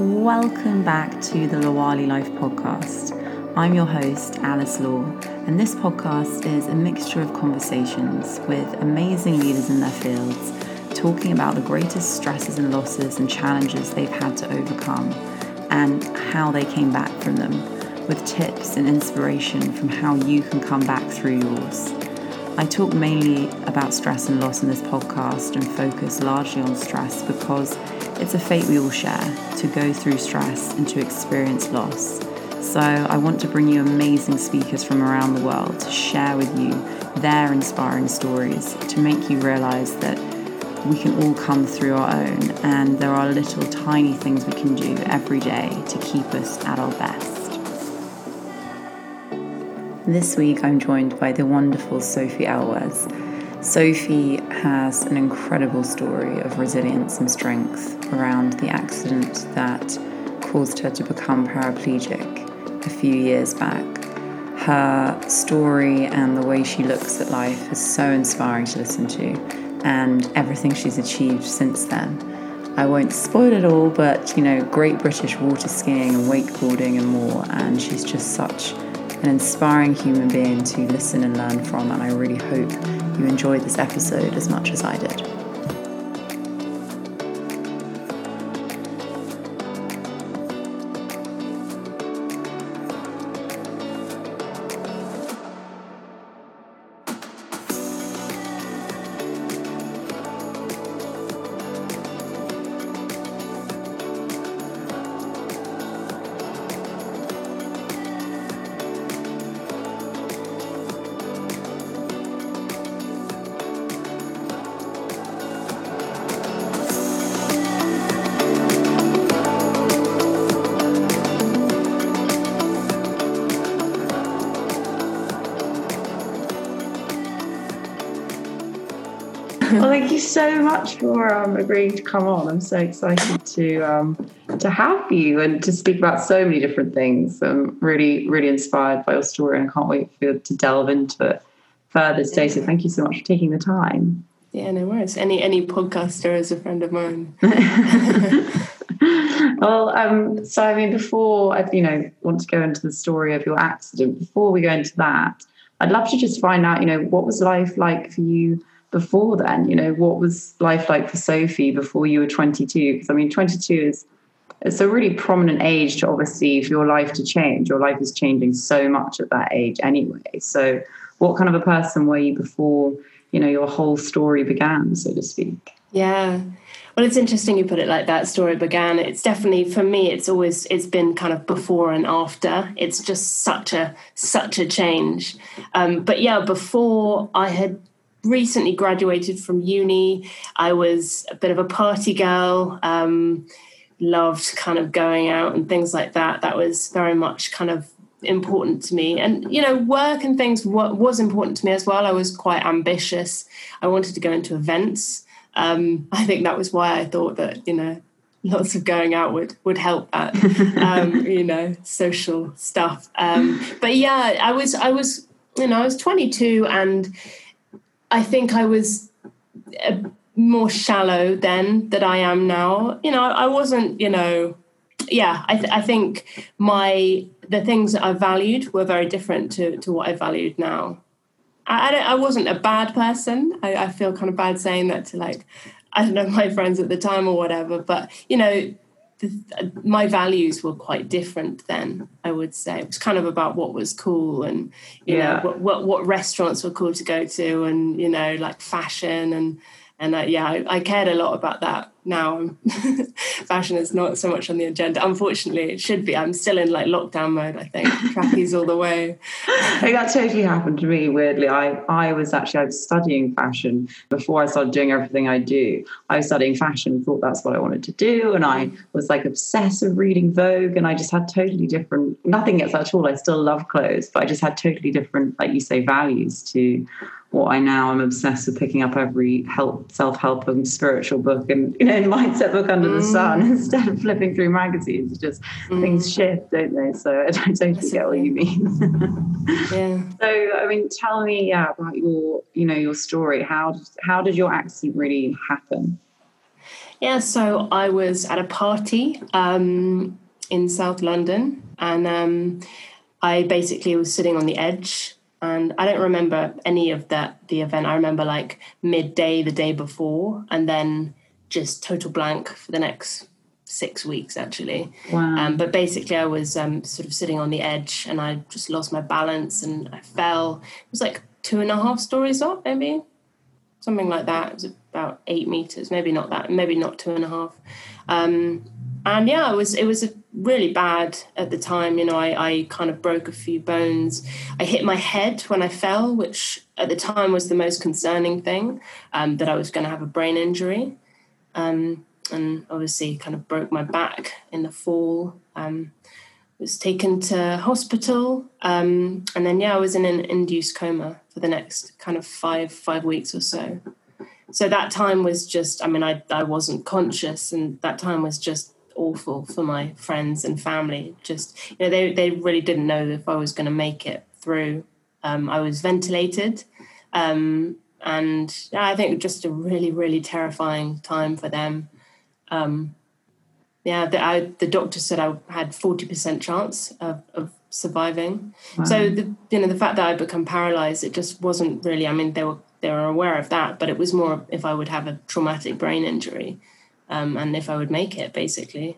Welcome back to the Lawali Life podcast. I'm your host, Alice Law, and this podcast is a mixture of conversations with amazing leaders in their fields talking about the greatest stresses and losses and challenges they've had to overcome and how they came back from them, with tips and inspiration from how you can come back through yours. I talk mainly about stress and loss in this podcast and focus largely on stress because it's a fate we all share to go through stress and to experience loss. So, I want to bring you amazing speakers from around the world to share with you their inspiring stories to make you realize that we can all come through our own and there are little tiny things we can do every day to keep us at our best. This week, I'm joined by the wonderful Sophie Elwes. Sophie has an incredible story of resilience and strength around the accident that caused her to become paraplegic a few years back. Her story and the way she looks at life is so inspiring to listen to, and everything she's achieved since then. I won't spoil it all, but you know, great British water skiing and wakeboarding and more, and she's just such an inspiring human being to listen and learn from, and I really hope you enjoyed this episode as much as I did. So much for um, agreeing to come on. I'm so excited to um, to have you and to speak about so many different things. I'm really, really inspired by your story and I can't wait for to delve into it further today. So thank you so much for taking the time. Yeah, no worries. Any any podcaster is a friend of mine. well, um, so I mean, before I, you know, want to go into the story of your accident. Before we go into that, I'd love to just find out, you know, what was life like for you before then? You know, what was life like for Sophie before you were 22? Because I mean, 22 is it's a really prominent age to obviously for your life to change. Your life is changing so much at that age anyway. So, what kind of a person were you before you know your whole story began, so to speak? Yeah. Well, it's interesting you put it like that. Story began. It's definitely for me. It's always it's been kind of before and after. It's just such a such a change. Um, but yeah, before I had recently graduated from uni. I was a bit of a party girl, um, loved kind of going out and things like that. That was very much kind of important to me. And, you know, work and things was important to me as well. I was quite ambitious. I wanted to go into events. Um, I think that was why I thought that, you know, lots of going out would would help that um, you know social stuff um, but yeah i was i was you know i was 22 and I think I was uh, more shallow then than I am now. You know, I wasn't, you know, yeah, I, th- I think my the things that I valued were very different to, to what I valued now. I, I, I wasn't a bad person. I, I feel kind of bad saying that to like, I don't know, my friends at the time or whatever. But, you know, the, my values were quite different then i would say it was kind of about what was cool and you yeah. know what, what, what restaurants were cool to go to and you know like fashion and and yeah I, I, cared a lot about that. Now fashion is not so much on the agenda. Unfortunately it should be. I'm still in like lockdown mode i think. Trackies all the way. Hey, that totally happened to me weirdly. I i was actually i was studying fashion before i started doing everything i do. I was studying fashion thought that's what i wanted to do and i was like obsessed with reading vogue and i just had totally different nothing gets at all. I still love clothes but i just had totally different like you say values to what I now am obsessed with picking up every help, self-help and spiritual book and you know mindset book under mm. the sun instead of flipping through magazines. Just mm. things shift, don't they? So I totally That's get what you mean. yeah. So I mean, tell me yeah about your you know your story. How how did your accident really happen? Yeah, so I was at a party um, in South London, and um, I basically was sitting on the edge. And I don't remember any of that the event. I remember like midday the day before, and then just total blank for the next six weeks actually. Wow. Um, but basically, I was um, sort of sitting on the edge, and I just lost my balance, and I fell. It was like two and a half stories up, maybe something like that. It was about eight meters, maybe not that, maybe not two and a half. Um, and yeah, it was it was really bad at the time. You know, I, I kind of broke a few bones. I hit my head when I fell, which at the time was the most concerning thing. Um, that I was going to have a brain injury, um, and obviously kind of broke my back in the fall. Um, was taken to hospital, um, and then yeah, I was in an induced coma for the next kind of five five weeks or so. So that time was just, I mean, I I wasn't conscious, and that time was just awful for my friends and family. Just you know, they they really didn't know if I was going to make it through. Um, I was ventilated, um, and yeah, I think just a really really terrifying time for them. Um, yeah, the, I, the doctor said I had forty percent chance of, of surviving. Wow. So the you know the fact that I become paralyzed, it just wasn't really. I mean, they were they were aware of that, but it was more if I would have a traumatic brain injury, um, and if I would make it, basically.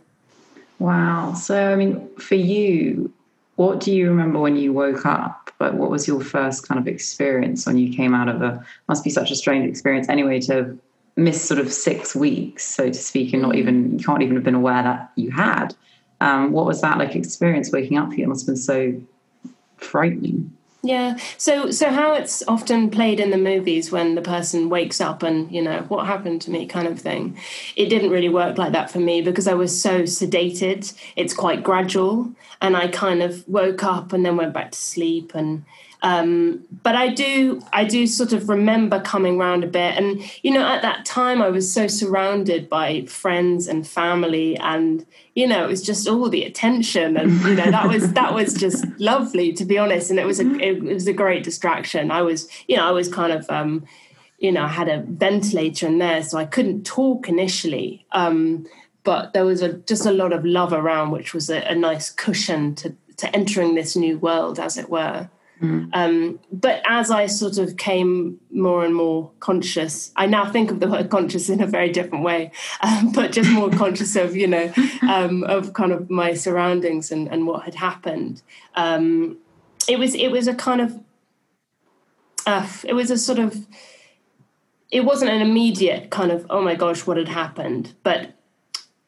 Wow. So, I mean, for you, what do you remember when you woke up? Like, what was your first kind of experience when you came out of a? Must be such a strange experience anyway to miss sort of six weeks, so to speak, and not even you can't even have been aware that you had. Um, what was that like experience waking up for you? It must have been so frightening. Yeah. So so how it's often played in the movies when the person wakes up and, you know, what happened to me kind of thing. It didn't really work like that for me because I was so sedated. It's quite gradual and I kind of woke up and then went back to sleep and um, but I do, I do sort of remember coming round a bit, and you know, at that time I was so surrounded by friends and family, and you know, it was just all the attention, and you know, that was that was just lovely to be honest, and it was a it was a great distraction. I was, you know, I was kind of. Um, you know, I had a ventilator in there, so I couldn't talk initially. Um, but there was a, just a lot of love around, which was a, a nice cushion to, to entering this new world, as it were. Mm. Um, but as I sort of came more and more conscious, I now think of the word conscious in a very different way, um, but just more conscious of, you know, um, of kind of my surroundings and, and what had happened. Um, it was it was a kind of uh, it was a sort of it wasn't an immediate kind of oh my gosh what had happened, but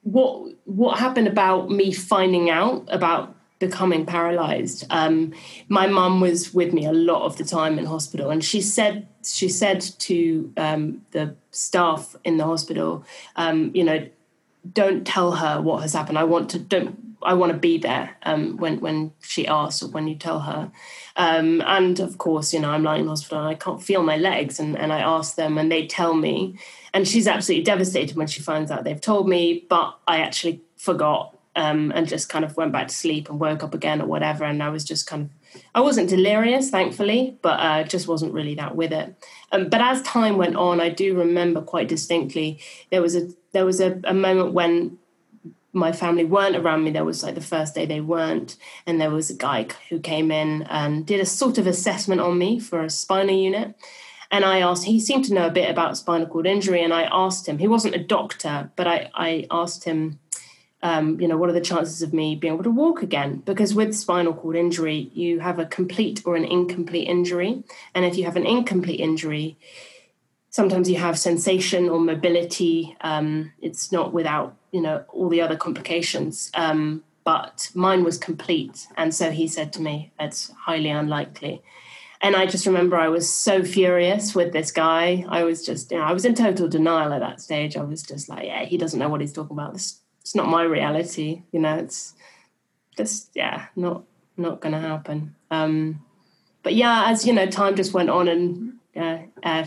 what what happened about me finding out about becoming paralyzed. Um, my mum was with me a lot of the time in hospital, and she said she said to um, the staff in the hospital, um, you know, don't tell her what has happened. I want to don't. I want to be there um, when when she asks or when you tell her. Um, and of course, you know, I'm lying in hospital and I can't feel my legs, and, and I ask them, and they tell me. And she's absolutely devastated when she finds out they've told me, but I actually forgot um, and just kind of went back to sleep and woke up again or whatever. And I was just kind of, I wasn't delirious, thankfully, but uh, just wasn't really that with it. Um, but as time went on, I do remember quite distinctly there was a there was a, a moment when my family weren't around me. There was like the first day they weren't, and there was a guy who came in and did a sort of assessment on me for a spinal unit. And I asked, he seemed to know a bit about spinal cord injury, and I asked him, he wasn't a doctor, but I, I asked him, um, you know, what are the chances of me being able to walk again? Because with spinal cord injury, you have a complete or an incomplete injury. And if you have an incomplete injury, sometimes you have sensation or mobility. Um, it's not without, you know, all the other complications. Um, but mine was complete. And so he said to me, it's highly unlikely. And I just remember I was so furious with this guy. I was just, you know, I was in total denial at that stage. I was just like, yeah, he doesn't know what he's talking about. This, it's not my reality. You know, it's just, yeah, not not to happen. Um, but yeah, as you know, time just went on, and uh, uh,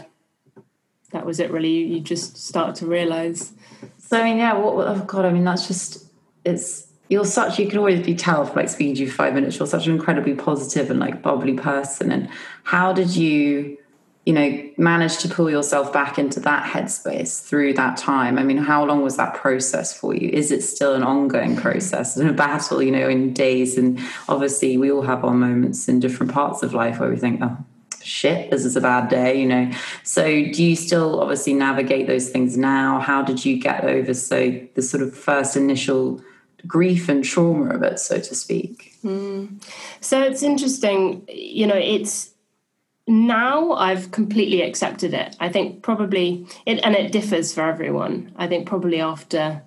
that was it. Really, you, you just start to realize. So I mean, yeah. What? Oh God. I mean, that's just. It's you're such. You can always be tell for like speaking to you for five minutes. You're such an incredibly positive and like bubbly person. And how did you? You know, managed to pull yourself back into that headspace through that time? I mean, how long was that process for you? Is it still an ongoing process and a battle, you know, in days? And obviously, we all have our moments in different parts of life where we think, oh, shit, this is a bad day, you know. So, do you still obviously navigate those things now? How did you get over, so the sort of first initial grief and trauma of it, so to speak? Mm. So, it's interesting, you know, it's now I've completely accepted it. I think probably it, and it differs for everyone. I think probably after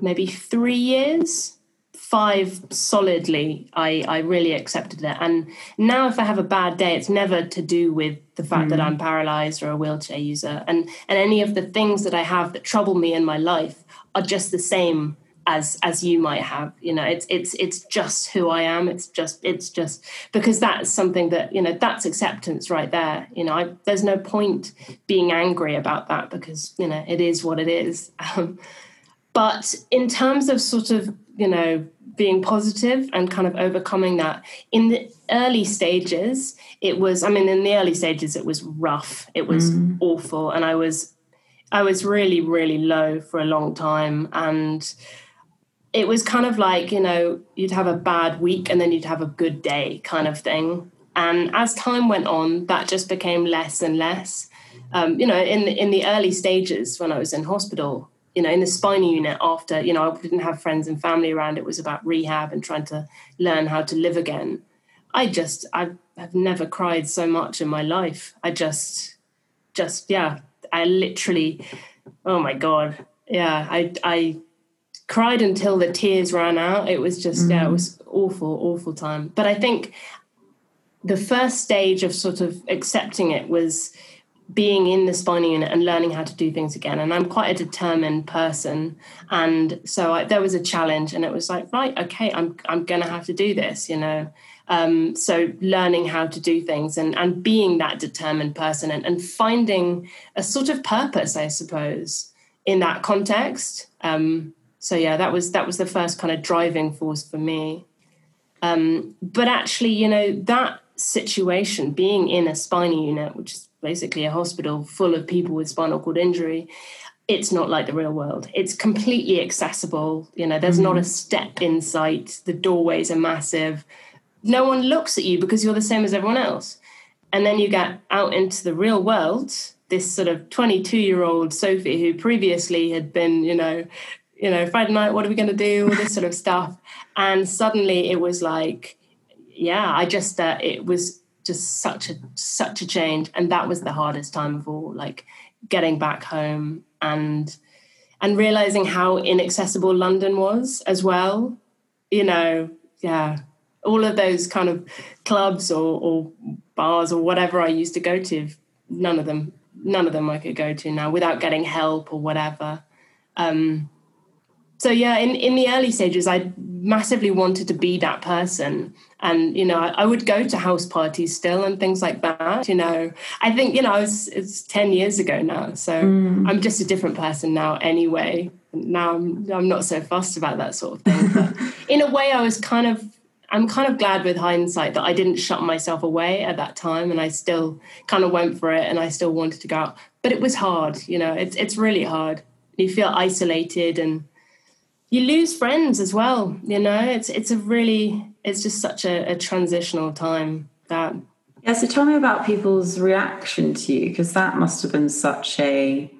maybe three years, five solidly, I, I really accepted it. And now if I have a bad day, it's never to do with the fact mm. that I'm paralyzed or a wheelchair user. And, and any of the things that I have that trouble me in my life are just the same as as you might have you know it's it's it's just who i am. It's just it's just because that's something that you know that's acceptance right there. You know I, there's no point being angry about that because you know it is what it is. Um, but in terms of sort of you know being positive and kind of overcoming that in the early stages it was i mean in the early stages it was rough. It was mm. awful. And i was i was really really low for a long time. And it was kind of like you know you'd have a bad week and then you'd have a good day kind of thing. And as time went on that just became less and less. Um, you know in the, in the early stages when i was in hospital you know in the spinal unit after you know i didn't have friends and family around. It was about rehab and trying to learn how to live again. I just i've, I've never cried so much in my life. I just just yeah i literally oh my god. Yeah i i cried until the tears ran out. It was just, mm. yeah, it mm. was awful, awful time. But I think the first stage of sort of accepting it was being in the spinal unit and learning how to do things again. And I'm quite a determined person, and so I, there was a challenge, and it was like, right, okay, I'm I'm going to have to do this, you know. Um, so learning how to do things and and being that determined person and, and finding a sort of purpose, I suppose, in that context. Um, so yeah that was that was the first kind of driving force for me. Um, but actually you know that situation being in a spinal unit which is basically a hospital full of people with spinal cord injury it's not like the real world. It's completely accessible. You know there's mm-hmm. not a mm-hmm. step in sight. The doorways are massive. No one looks at you because you're the same as everyone else. And then you get out into the real world this sort of 22 year old Sophie, who previously had been, you know, you know, Friday night, what are we going to do? All this sort of stuff. And suddenly it was like, yeah, I just, uh, it was just such a, such a change. And that was the hardest time of all, like getting back home and, and realizing how inaccessible London was as well. You know, yeah, all of those kind of clubs or, or bars or whatever I used to go to, none of them, none of them I could go to now without getting help or whatever. Um, so yeah in, in the early stages i massively wanted to be that person. And you know I, I, would go to house parties still and things like that you know. I think you know it's, it's 10 years ago now so mm. i'm just a different person now anyway. Now I'm, I'm not so fussed about that sort of thing. But in a way i was kind of i'm kind of glad with hindsight that i didn't shut myself away at that time and i still kind of went for it and i still wanted to go out. But it was hard you know it's, it's really hard. You feel isolated and you lose friends as well. You know, it's it's a really it's just such a, a transitional time that. Yeah, so tell me about people's reaction to you because that must have been such a.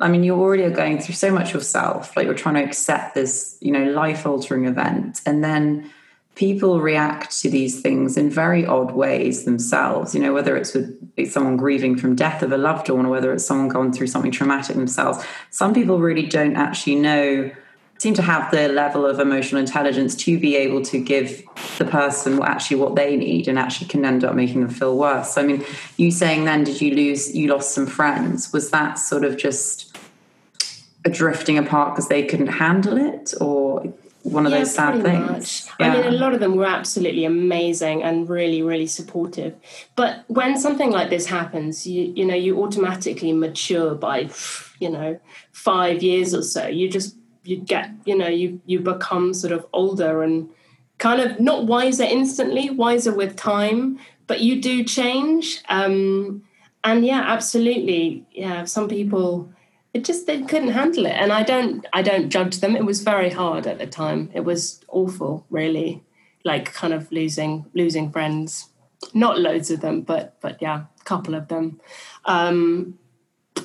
I mean, you already are going through so much yourself, like you're trying to accept this, you know, life altering event, and then people react to these things in very odd ways themselves you know whether it's with someone grieving from death of a loved one or whether it's someone gone through something traumatic themselves some people really don't actually know seem to have the level of emotional intelligence to be able to give the person actually what they need and actually can end up making them feel worse. So, I mean, you saying then, did you lose, you lost some friends? Was that sort of just a drifting apart because they couldn't handle it or one of yeah, those sad things? Yeah. I mean, a lot of them were absolutely amazing and really, really supportive. But when something like this happens, you, you know, you automatically mature by, you know, five years or so. You just you get you know you you become sort of older and kind of not wiser instantly wiser with time but you do change. Um, and yeah, absolutely. Yeah, some people it just they couldn't handle it. And i don't i don't judge them. It was very hard at the time. It was awful really. Like kind of losing losing friends. Not loads of them but but yeah a couple of them. Um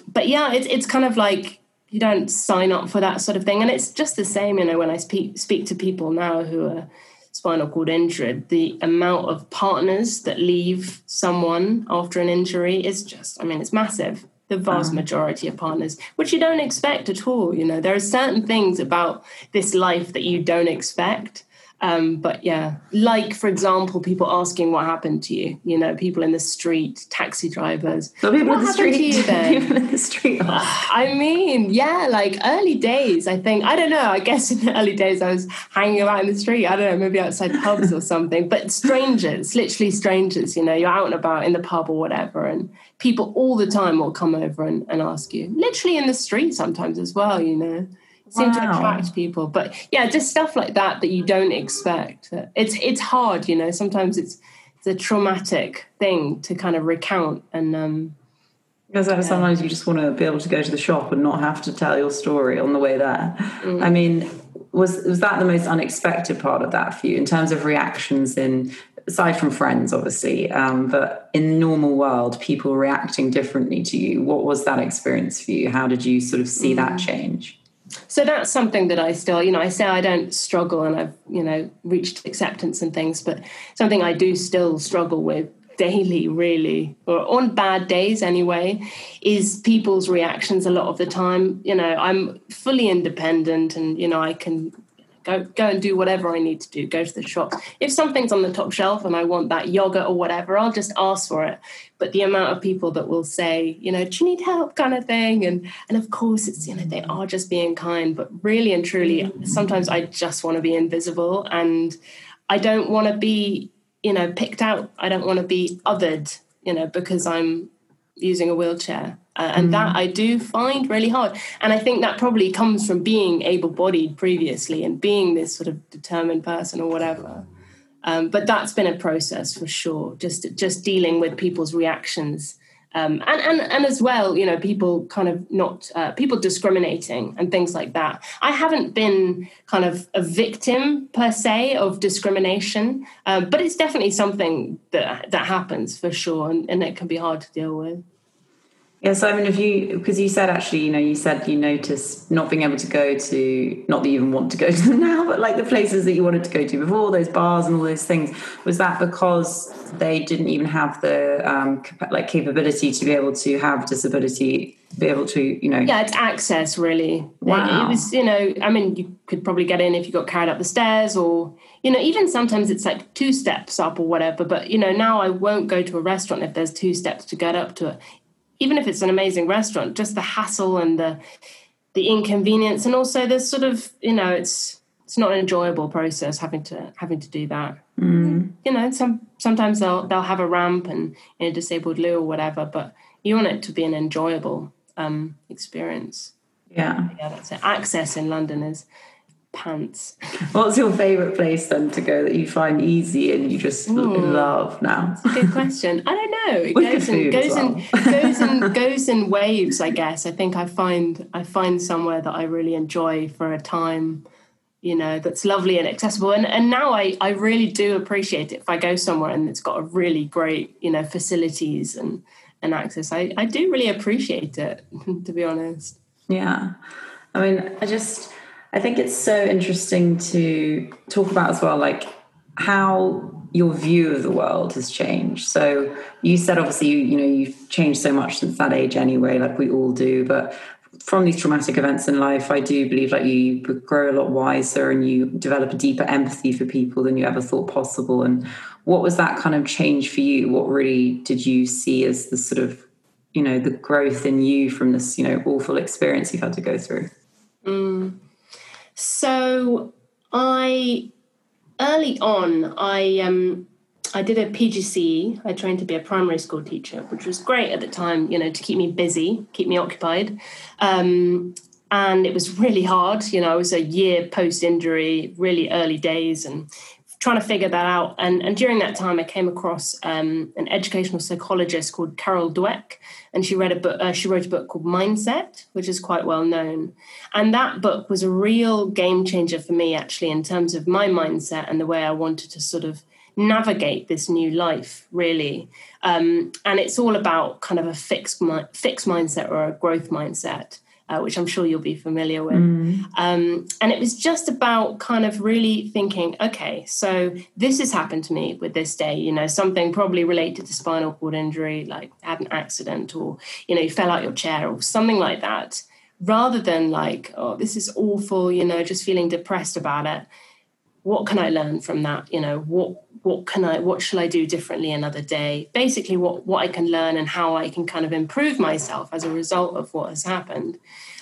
but yeah it's it's kind of like you don't sign up for that sort of thing and it's just the same you know when i speak speak to people now who are spinal cord injured the amount of partners that leave someone after an injury is just i mean it's massive the vast mm. majority of partners, which you don't expect at all. You know, there are certain things about this life that you don't expect. Um, but yeah, like for example, people asking what happened to you. You know, people in the street, taxi drivers. So people what in the happened street. to you then? people in the street. I mean, yeah, like early days, I think. I don't know. I guess in the early days, I was hanging about in the street. I don't know, maybe outside pubs or something. But strangers, literally strangers, you know, you're out and about in the pub or whatever. And people all the time will come over and, and ask you, literally in the street sometimes as well, you know. Seem to attract people, but yeah, just stuff like that that you don't expect. It's it's hard, you know. Sometimes it's it's a traumatic thing to kind of recount, and um, Because uh, sometimes you just want to be able to go to the shop and not have to tell your story on the way there. Mm. I mean, was was that the most unexpected part of that for you in terms of reactions in aside from friends, obviously, um, but in the normal world, people reacting differently to you? What was that experience for you? How did you sort of see that Mm. change? So that's something that I still, you know, I say I don't struggle and I've, you know, reached acceptance and things, but something I do still struggle with daily, really, or on bad days anyway, is people's reactions a lot of the time. You know, I'm fully independent and, you know, I can go go and do whatever I need to do, go to the shops. If something's on the top shelf and I want that yogurt or whatever, I'll just ask for it. But the amount of people that will say, you know, do you need help kind of thing? And and of course it's, you know, they are just being kind, but really and truly, sometimes I just want to be invisible and I don't want to be, you know, picked out. I don't want to be othered, you know, because I'm using a wheelchair. Uh, and that I do find really hard. And I think that probably comes from being able bodied previously and being this sort of determined person or whatever. Um, but that's been a process for sure, just just dealing with people's reactions. Um, and, and and as well, you know, people kind of not uh, people discriminating and things like that. I haven't been kind of a victim per se of discrimination, um, but it's definitely something that that happens for sure, and, and it can be hard to deal with. Yes, I mean, if you because you said actually, you know, you said you noticed not being able to go to not that you even want to go to them now, but like the places that you wanted to go to before, those bars and all those things. Was that because they didn't even have the um, like capability to be able to have disability, be able to, you know, Yeah, it's access really. Wow. It was, you know, I mean, you could probably get in if you got carried up the stairs, or you know, even sometimes it's like two steps up or whatever. But you know, now I won't go to a restaurant if there's two steps to get up to it. Even if it's an amazing restaurant, just the hassle and the the inconvenience, and also there's sort of, you know, it's it's not an enjoyable process having to having to do that. You know, some sometimes they'll they'll have a ramp and in a disabled loo or whatever, but you want it to be an enjoyable um, experience. yeah. Yeah, that's it. Access in London is pants. What's your favorite place then to go that you find easy and you just hmm. love now? Good question. I don't know. It With goes the in food as goes goes in goes in waves. I guess. I think I find I find somewhere that I really enjoy for a time. You know that's lovely and accessible, and and now I I really do appreciate it if I go somewhere and it's got a really great you know facilities and and access. I I do really appreciate it to be honest. Yeah. I mean, I just, I think it's so interesting to talk about as well, like how your view of the world has changed. So you said obviously, you, you know, you've changed so much since that age anyway, like we all do. But from these traumatic events in life, I do believe like you grow a lot wiser and you develop a deeper empathy for people than you ever thought possible. And what was that kind of change for you? What really did you see as the sort of you know the growth in you from this you know awful experience you've had to go through mm. So I early on I um I did a PGCE. I trained to be a primary school teacher, which was great at the time, you know, to keep me busy, keep me occupied. Um, and it was really hard. You know, I was a year post injury, really early days, and trying to figure that out. And, and during that time, I came across um, an educational psychologist called Carol Dweck, and she read a book. Uh, she wrote a book called Mindset, which is quite well known. And that book was a real game changer for me, actually, in terms of my mindset and the way I wanted to sort of navigate this new life really um, and it's all about kind of a fixed fixed mindset or a growth mindset uh, which I'm sure you'll be familiar with. Mm. Um, and it was just about kind of really thinking, okay, so this has happened to me with this day, you know, something probably related to spinal cord injury, like had an accident or, you know, you fell out your chair or something like that, rather than like, oh, this is awful, you know, just feeling depressed about it. What can I learn from that? You know, what what can I what shall I do differently another day? Basically what what I can learn and how I can kind of improve myself as a result of what has happened.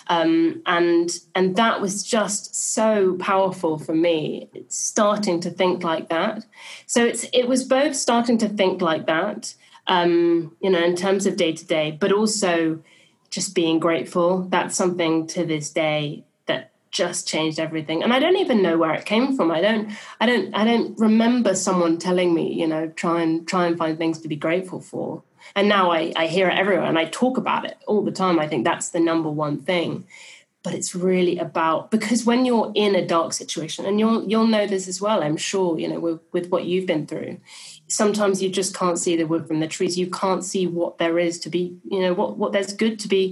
Um, and and that was just so powerful for me starting to think like that so it's it was both starting to think like that um, you know in terms of day to day but also just being grateful that's something to this day just changed everything. And i don't even know where it came from. I don't i don't i don't remember someone telling me you know try and try and find things to be grateful for. And now i i hear it everywhere and i talk about it all the time. I think that's the number one thing. But it's really about because when you're in a dark situation and you'll you'll know this as well i'm sure you know with, with what you've been through sometimes you just can't see the wood from the trees. You can't see what there is to be you know what what there's good to be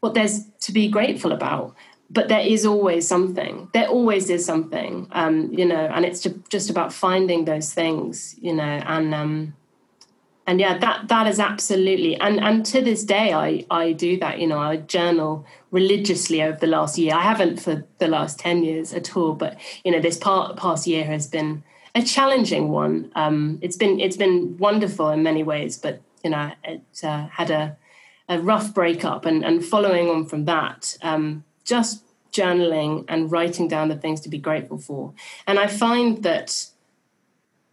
what there's to be grateful about but there is always something. There always is something um, you know and it's just about finding those things you know and um, and yeah that that is absolutely and and to this day i i do that you know i journal religiously over the last year. I haven't for the last 10 years at all but you know this part past year has been a challenging one. Um, it's been it's been wonderful in many ways but you know it uh, had a a rough breakup and and following on from that um, just journaling and writing down the things to be grateful for. And I find that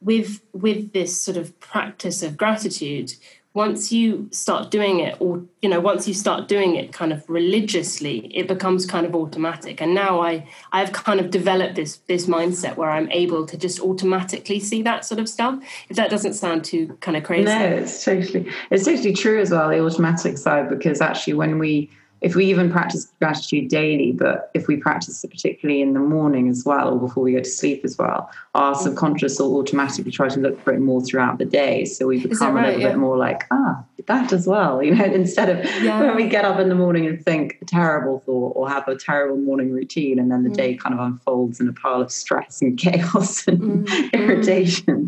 with with this sort of practice of gratitude, once you start doing it or you know once you start doing it kind of religiously it becomes kind of automatic. And now i i've kind of developed this this mindset where i'm able to just automatically see that sort of stuff. If that doesn't sound too kind of crazy. No it's totally it's totally true as well the automatic side because actually when we if we even practice gratitude daily, but if we practice it particularly in the morning as well, or before we go to sleep as well, our mm. subconscious will automatically try to look for it more throughout the day. So we become right? a little yeah. bit more like, ah, that as well, you know, instead of yeah. when we get up in the morning and think a terrible thought or have a terrible morning routine, and then the mm. day kind of unfolds in a pile of stress and chaos and mm. irritation.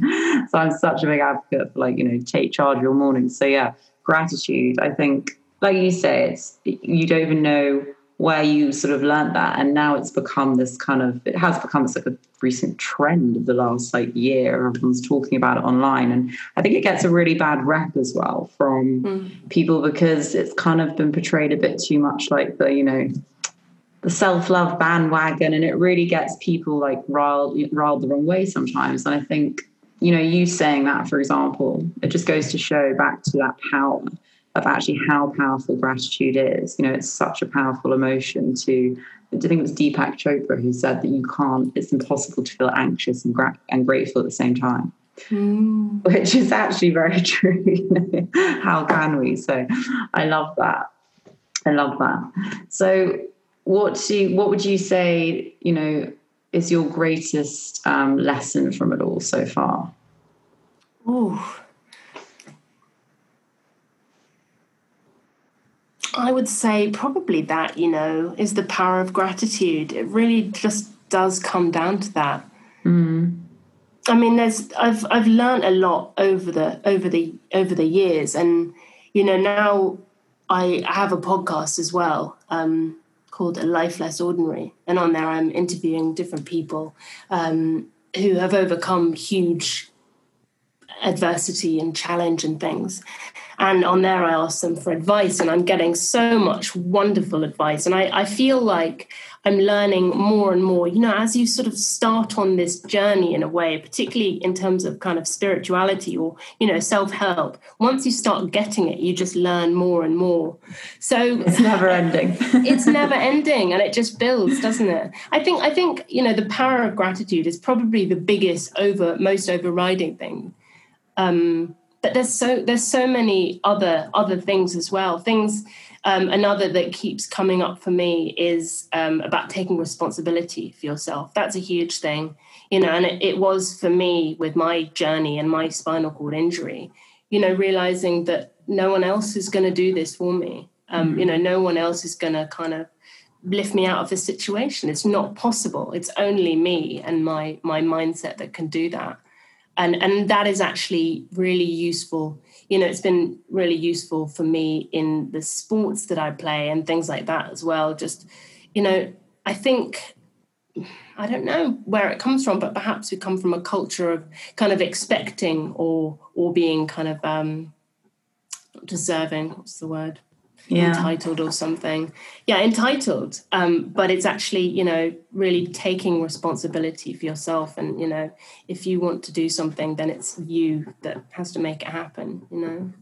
So I'm such a big advocate for like, you know, take charge of your morning. So yeah, gratitude, I think like you say, it's you don't even know where you sort of learned that, and now it's become this kind of it has become this like a recent trend of the last like year. Everyone's talking about it online, and I think it gets a really bad rep as well from mm. people because it's kind of been portrayed a bit too much like the you know the self-love bandwagon. And it really gets people like riled riled the wrong way sometimes. And i think you know you saying that for example it just goes to show back to that power of actually how powerful gratitude is. You know, it's such a powerful emotion to. I think it was Deepak Chopra who said that you can't. It's impossible to feel anxious and, gra- and grateful at the same time. Mm. Which is actually very true. You know? How can we? So, I love that. I love that. So, what do what would you say? You know, is your greatest um, lesson from it all so far? Oh, I would say probably that, you know, is the power of gratitude. It really just does come down to that. Mm. I mean, there's I've I've learned a lot over the over the over the years, and you know now I have a podcast as well um, called A Life Less Ordinary, and on there I'm interviewing different people um, who have overcome huge adversity and challenge and things. And on there, I ask them for advice, and I'm getting so much wonderful advice. And I, I feel like I'm learning more and more. You know, as you sort of start on this journey in a way, particularly in terms of kind of spirituality or, you know, self help, once you start getting it, you just learn more and more. So it's never ending. it's never ending and it just builds, doesn't it? I think, I think, you know, the power of gratitude is probably the biggest over, most overriding thing. Um, but there's so there's so many other other things as well things um, another that keeps coming up for me is um, about taking responsibility for yourself. That's a huge thing, you know, and it, it was for me with my journey and my spinal cord injury, you know, realizing that no one else is going to do this for me. Um, mm-hmm. You know, no one else is going to kind of lift me out of this situation. It's not possible. It's only me and my my mindset that can do that. And and that is actually really useful you know, it's been really useful for me in the sports that I play and things like that as well. Just, you know, I think I don't know where it comes from, but perhaps we come from a culture of kind of expecting or or being kind of um, deserving. What's the word? Yeah. entitled or something. Yeah, entitled. Um, but it's actually, you know, really taking responsibility for yourself. And, you know, if you want to do something, then it's you that has to make it happen, you know?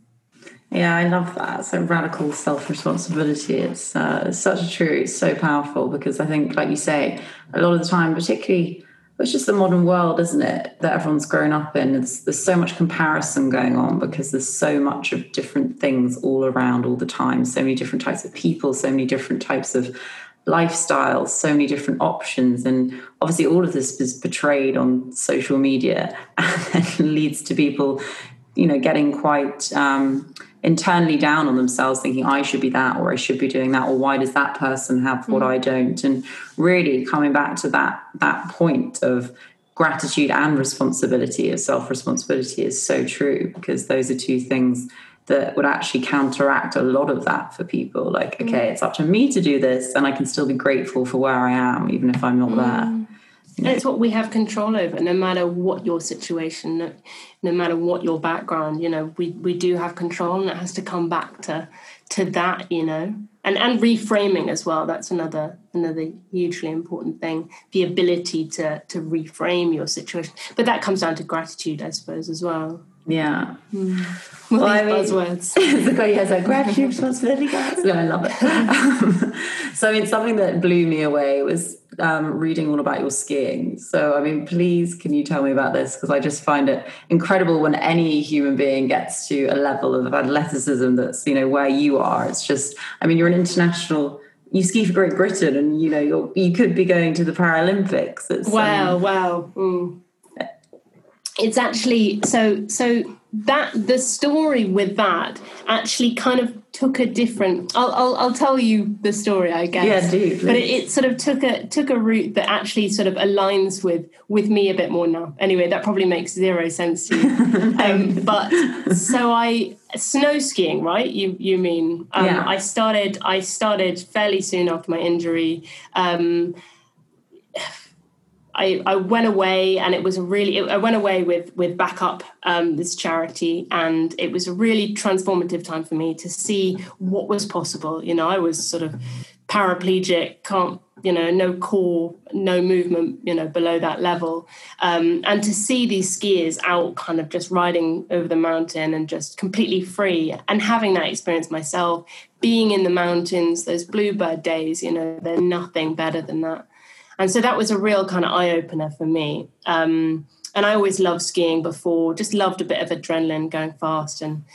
Yeah, I love that. So radical self responsibility. It's uh, such a true. It's so powerful because I think, like you say, a lot of the time, particularly it's just the modern world, isn't it, that everyone's grown up in? It's, there's so much comparison going on because there's so much of different things all around all the time. So many different types of people, so many different types of lifestyles, so many different options. And obviously, all of this is portrayed on social media and leads to people, you know, getting quite. Um, internally down on themselves thinking i should be that or i should be doing that or why does that person have what mm. i don't and really coming back to that that point of gratitude and responsibility of self responsibility is so true because those are two things that would actually counteract a lot of that for people like mm. okay it's up to me to do this and i can still be grateful for where i am even if i'm not mm. there and it's what we have control over, no matter what your situation, no, no, matter what your background. You know, we we do have control, and it has to come back to to that. You know, and and reframing as well. That's another another hugely important thing. The ability to to reframe your situation, but that comes down to gratitude, I suppose, as well. Yeah. Mm. Well, I mean, buzzwords. has a gratitude, responsibility, guys. No, I love it. Um, so, I mean, something that blew me away was um, reading all about your skiing. So, I mean, please, can you tell me about this? Because I just find it incredible when any human being gets to a level of athleticism that's, you know, where you are. It's just, I mean, you're an international you ski for Great Britain, and you know you you could be going to the Paralympics. It's, wow, um, wow. Mm it's actually so so that the story with that actually kind of took a different I'll, I'll, I'll tell you the story I guess. Yeah do but it, it, sort of took a took a route that actually sort of aligns with with me a bit more now. Anyway that probably makes zero sense to you. Um, but so I snow skiing right? You you mean? Um, yeah. I started I started fairly soon after my injury. Um, I, I went away and it was a really I went away with with Back Up um, this charity and it was a really transformative time for me to see what was possible. You know I was sort of paraplegic can't you know no core no movement you know below that level. Um, and to see these skiers out kind of just riding over the mountain and just completely free and having that experience myself being in the mountains those bluebird days you know they're nothing better than that and so that was a real kind of eye opener for me. Um, and I always loved skiing before, just loved a bit of adrenaline going fast. And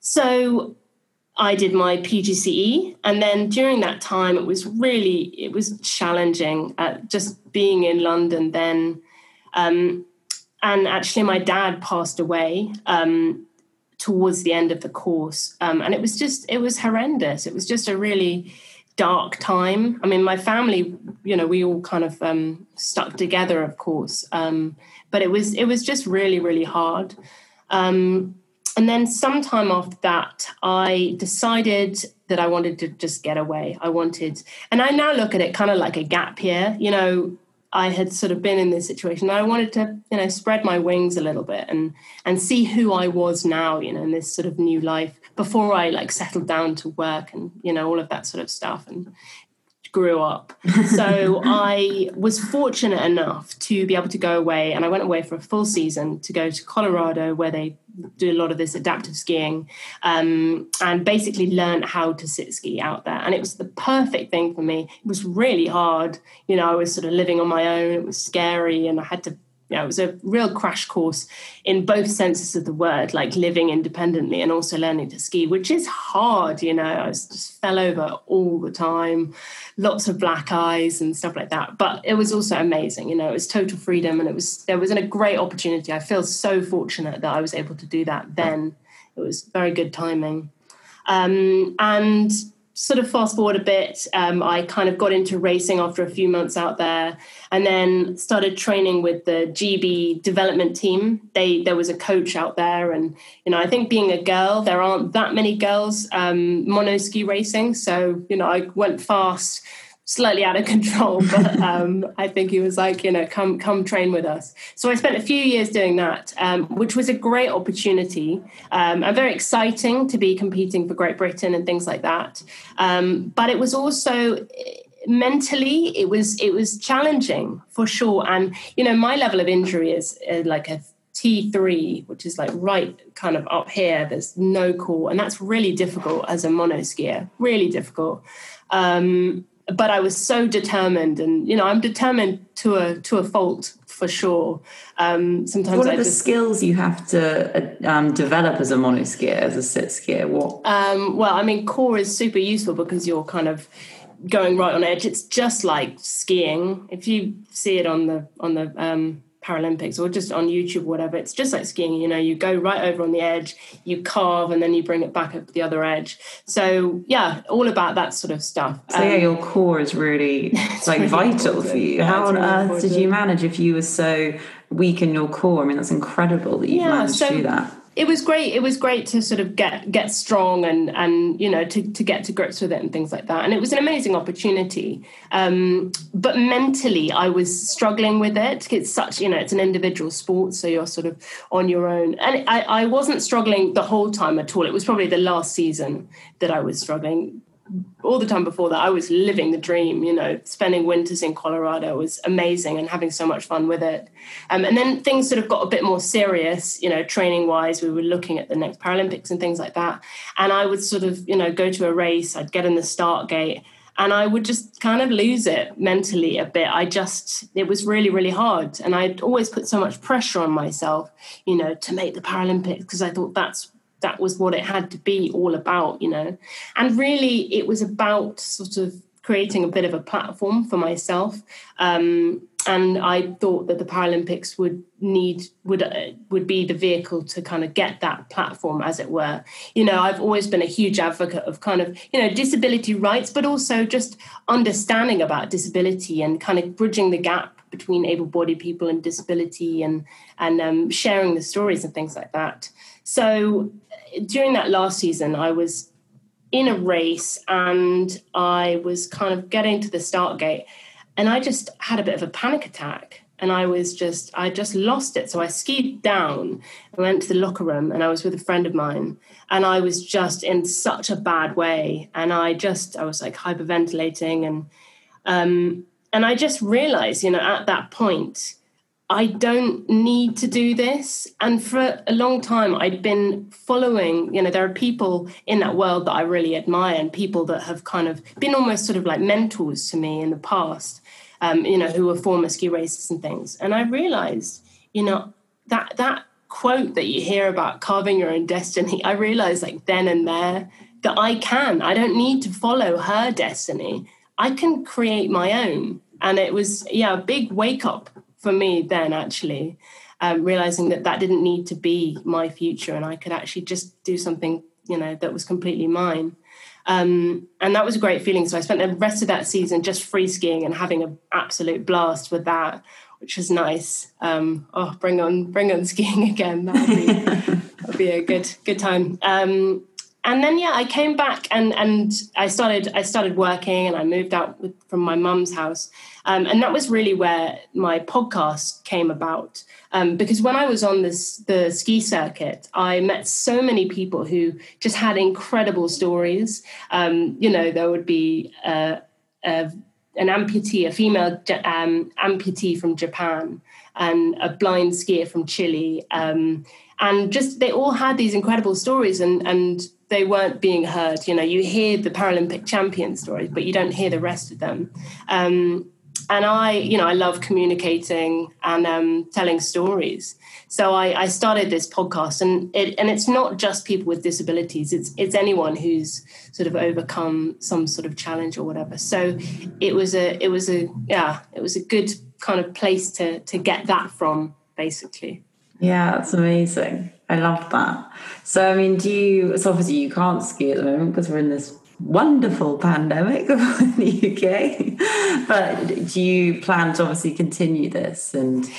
so I did my PGCE. And then during that time, it was really, it was challenging uh, just being in London then. Um, and actually, my dad passed away um, towards the end of the course. Um, and it was just, it was horrendous. It was just a really, dark time. I mean, my family, you know, we all kind of um, stuck together, of course, um, but it was it was just really really hard. Um, and then sometime after that, I decided that I wanted to just get away. I wanted, and I now look at it kind of like a gap year. You know, I had sort of been in this situation. I wanted to, you know, spread my wings a little bit and and see who I was now, you know, in this sort of new life before I like settled down to work and you know all of that sort of stuff and grew up. So I was fortunate enough to be able to go away, and I went away for a full season to go to Colorado, where they do a lot of this adaptive skiing, um, and basically learn how to sit ski out there. And it was the perfect thing for me. It was really hard. You know, I was sort of living on my own. It was scary, and I had to it was a real crash course in both senses of the word, like living independently and also learning to ski, which is hard. You know, I just fell over all the time, lots of black eyes and stuff like that. But it was also amazing. You know, it was total freedom, and it was there was a great opportunity. I feel so fortunate that I was able to do that then. It was very good timing. Um, and sort of fast forward a bit, um, I kind of got into racing after a few months out there, and then started training with the GB development team. They there was a coach out there, and you know I think being a girl, there aren't that many girls um, mono ski racing, so you know I went fast slightly out of control, but um, I think he was like, you know, come come train with us. So I spent a few years doing that, um, which was a great opportunity um, and very exciting to be competing for Great Britain and things like that. Um, but it was also mentally it was it was challenging for sure. And you know, my level of injury is uh, like a T3, which is like right kind of up here. There's no core, and that's really difficult as a mono skier. Really difficult. Um, but I was so determined, and you know, I'm determined to a to a fault for sure. Um, sometimes what are I the just, skills you have to uh, um, develop as a mono skier, as a sit skier? What? Um, well, I mean, core is super useful because you're kind of going right on edge. It's just like skiing. If you see it on the on the um, Paralympics or just on YouTube, whatever. It's just like skiing, you know, you go right over on the edge, you carve, and then you bring it back up the other edge. So, yeah, all about that sort of stuff. So, um, yeah, your core is really like really vital important. for you. Yeah, How on really earth important. did you manage if you were so weak in your core? I mean, that's incredible that you yeah, managed so, to do that it was great it was great to sort of get get strong and and you know to, to get to grips with it and things like that. And it was an amazing opportunity. Um, but mentally i was struggling with it. It's such you know it's an individual sport so you're sort of on your own. And I, I wasn't struggling the whole time at all. It was probably the last season that i was struggling all the time before that, I was living the dream, you know, spending winters in Colorado was amazing and having so much fun with it. Um, and then things sort of got a bit more serious, you know, training wise. We were looking at the next Paralympics and things like that. And I would sort of, you know, go to a race, I'd get in the start gate and I would just kind of lose it mentally a bit. I just, it was really, really hard. And I'd always put so much pressure on myself, you know, to make the Paralympics because I thought that's that was what it had to be all about, you know. And really, it was about sort of creating a bit of a platform for myself. Um, and I thought that the Paralympics would need would uh, would be the vehicle to kind of get that platform, as it were. You know, I've always been a huge advocate of kind of you know disability rights, but also just understanding about disability and kind of bridging the gap between able-bodied people and disability, and and um, sharing the stories and things like that. So during that last season, I was in a race and I was kind of getting to the start gate and I just had a bit of a panic attack and I was just I just lost it. So I skied down and went to the locker room and I was with a friend of mine and I was just in such a bad way and I just I was like hyperventilating and um and I just realized, you know, at that point I don't need to do this. And for a long time, I'd been following, you know, there are people in that world that I really admire and people that have kind of been almost sort of like mentors to me in the past, um, you know, who were former ski racers and things. And I realized, you know, that, that quote that you hear about carving your own destiny, I realized like then and there that I can. I don't need to follow her destiny. I can create my own. And it was, yeah, a big wake up for me then actually um, realizing that that didn't need to be my future and i could actually just do something you know that was completely mine. Um, and that was a great feeling. So i spent the rest of that season just free skiing and having an absolute blast with that which was nice. Um, oh bring on bring on skiing again. That would be, be a good good time. Um, and then yeah i came back and and i started i started working and i moved out with, from my mum's house. Um, and that was really where my podcast came about. Um, because when i was on this the ski circuit i met so many people who just had incredible stories. Um, you know there would be uh, a an amputee, a female um, amputee from Japan, and a blind skier from Chile. Um, and just they all had these incredible stories, and and they weren't being heard. You know, you hear the Paralympic champion stories, but you don't hear the rest of them. Um, and I, you know, I love communicating and um, telling stories. So I, I, started this podcast, and it, and it's not just people with disabilities. It's it's anyone who's sort of overcome some sort of challenge or whatever. So it was a it was a yeah it was a good kind of place to to get that from basically. Yeah, that's amazing. I love that. So I mean, do you? So obviously you can't ski at the moment because we're in this wonderful pandemic in the UK. But do you plan to obviously continue this and?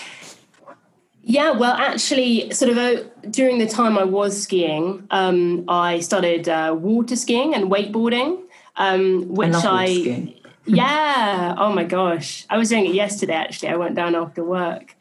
Yeah, well, actually, sort of uh, during the time I was skiing, um, I started uh, water skiing and wakeboarding, um, which I, I yeah, oh my gosh, I was doing it yesterday. Actually, I went down after work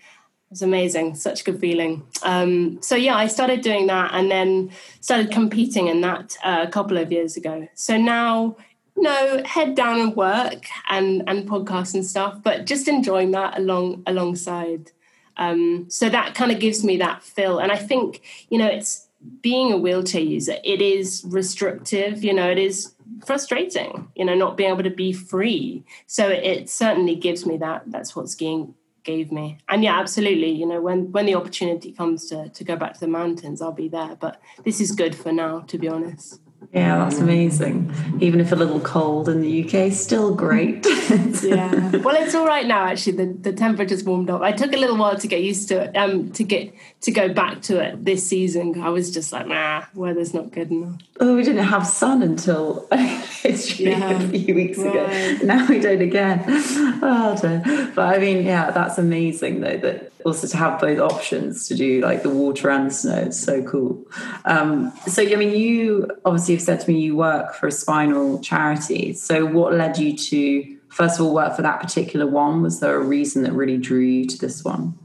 was amazing. Such a good feeling. Um, so yeah i started doing that and then started competing in that uh, a couple of years ago. So now no head down and work and and podcasts and stuff but just enjoying that along alongside. Um, so that kind of gives me that fill and i think you know it's being a wheelchair user it is restrictive you know it is frustrating you know not being able to be free. So it, it certainly gives me that that's what skiing gave me. And yeah, absolutely. You know, when when the opportunity comes to to go back to the mountains, I'll be there. But this is good for now, to be honest. Yeah, that's amazing. Even if a little cold in the UK, still great. yeah. Well, it's all right now. Actually, the, the temperature's warmed up. I took a little while to get used to it. Um, to get to go back to it this season. I was just like, nah, weather's not good enough. Oh, we didn't have sun until yeah. a few weeks right. ago. Now we don't again. Oh, dear. But I mean, yeah, that's amazing though. That also to have both options to do like the water and the snow. It's so cool. Um, so I mean, you obviously have said to me you work for a spinal charity. So what led you to first of all work for that particular one? Was there a reason that really drew you to this one?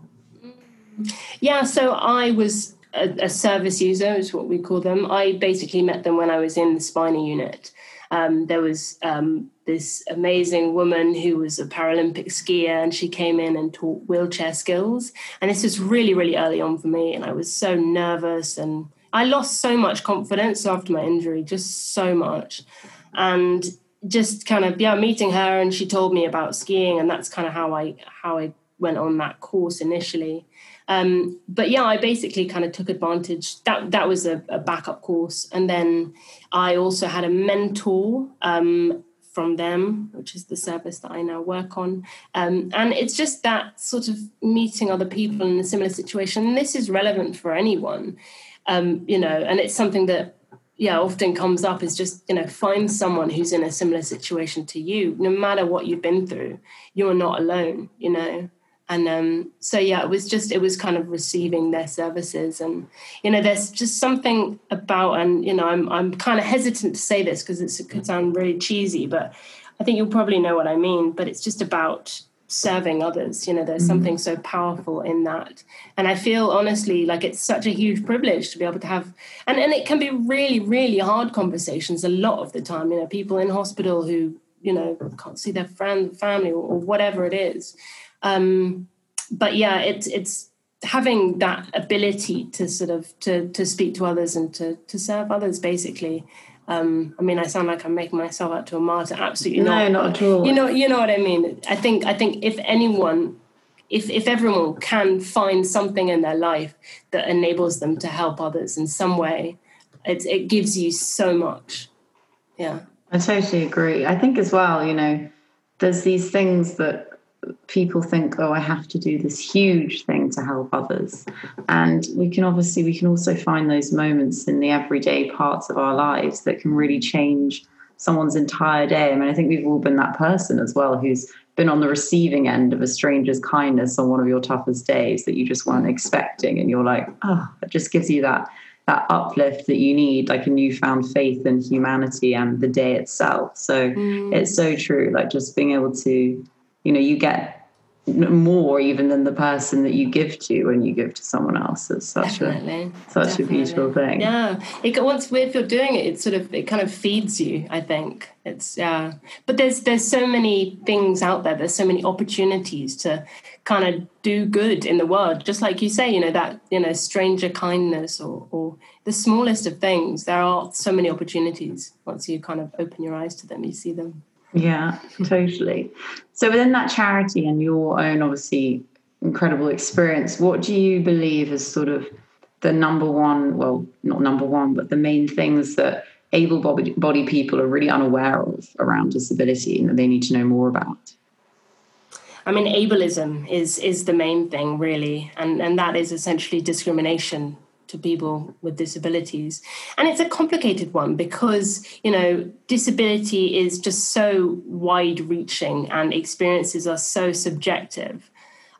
Yeah, so I was a, a service user, is what we call them. I basically met them when I was in the spinal unit. Um, there was um, this amazing woman who was a Paralympic skier, and she came in and taught wheelchair skills. And this was really, really early on for me, and I was so nervous, and I lost so much confidence after my injury, just so much. And just kind of yeah, meeting her, and she told me about skiing, and that's kind of how I how I went on that course initially. Um, but yeah, I basically kind of took advantage. That that was a, a Back Up course, and then I also had a mentor um, from them, which is the service that I now work on. Um, and it's just that sort of meeting other people in a similar situation. And this is relevant for anyone, um, you know. And it's something that yeah often comes up is just you know find someone who's in a similar situation to you no matter what you've been through you're not alone you know and um, so yeah it was just it was kind of receiving their services. And you know there's just something about and you know i'm, I'm kind of hesitant to say this because it could sound really cheesy but i think you'll probably know what i mean but it's just about serving others. You know there's mm-hmm. something so powerful in that. And i feel honestly like it's such a huge privilege to be able to have and, and it can be really really hard conversations a lot of the time. You know people in hospital who you know can't see their friend family or, or whatever it is um, but yeah, it's it's having that ability to sort of to to speak to others and to to serve others basically. Um, I mean, I sound like I'm making myself out to a martyr. Absolutely no, not. No, not at all. You know, you know what I mean. I think I think if anyone, if if everyone can find something in their life that enables them to help others in some way, it it gives you so much. Yeah, I totally agree. I think as well, you know, there's these things that people think oh i have to do this huge thing to help others. And we can obviously we can also find those moments in the everyday parts of our lives that can really change someone's entire day. I mean i think we've all been that person as well who's been on the receiving end of a stranger's kindness on one of your toughest days that you just weren't expecting. And you're like oh it just gives you that that uplift that you need like a newfound faith in humanity and the day itself. So mm. it's so true like just being able to you know you get more even than the person that you give to when you give to someone else. It's such Definitely. a such Definitely. a beautiful thing. Yeah, it once if you're doing it, it sort of it kind of feeds you. I think it's yeah, but there's there's so many things out there. There's so many opportunities to kind of do good in the world. Just like you say, you know that you know stranger kindness or or the smallest of things. There are so many opportunities once you kind of open your eyes to them. You see them. Yeah, totally. So within that charity and your own obviously incredible experience, what do you believe is sort of the number one, well, not number one, but the main things that able bodied people are really unaware of around disability and that they need to know more about? I mean, ableism is is the main thing, really, and and that is essentially discrimination to people with disabilities. And it's a complicated one because, you know, disability is just so wide reaching and experiences are so subjective.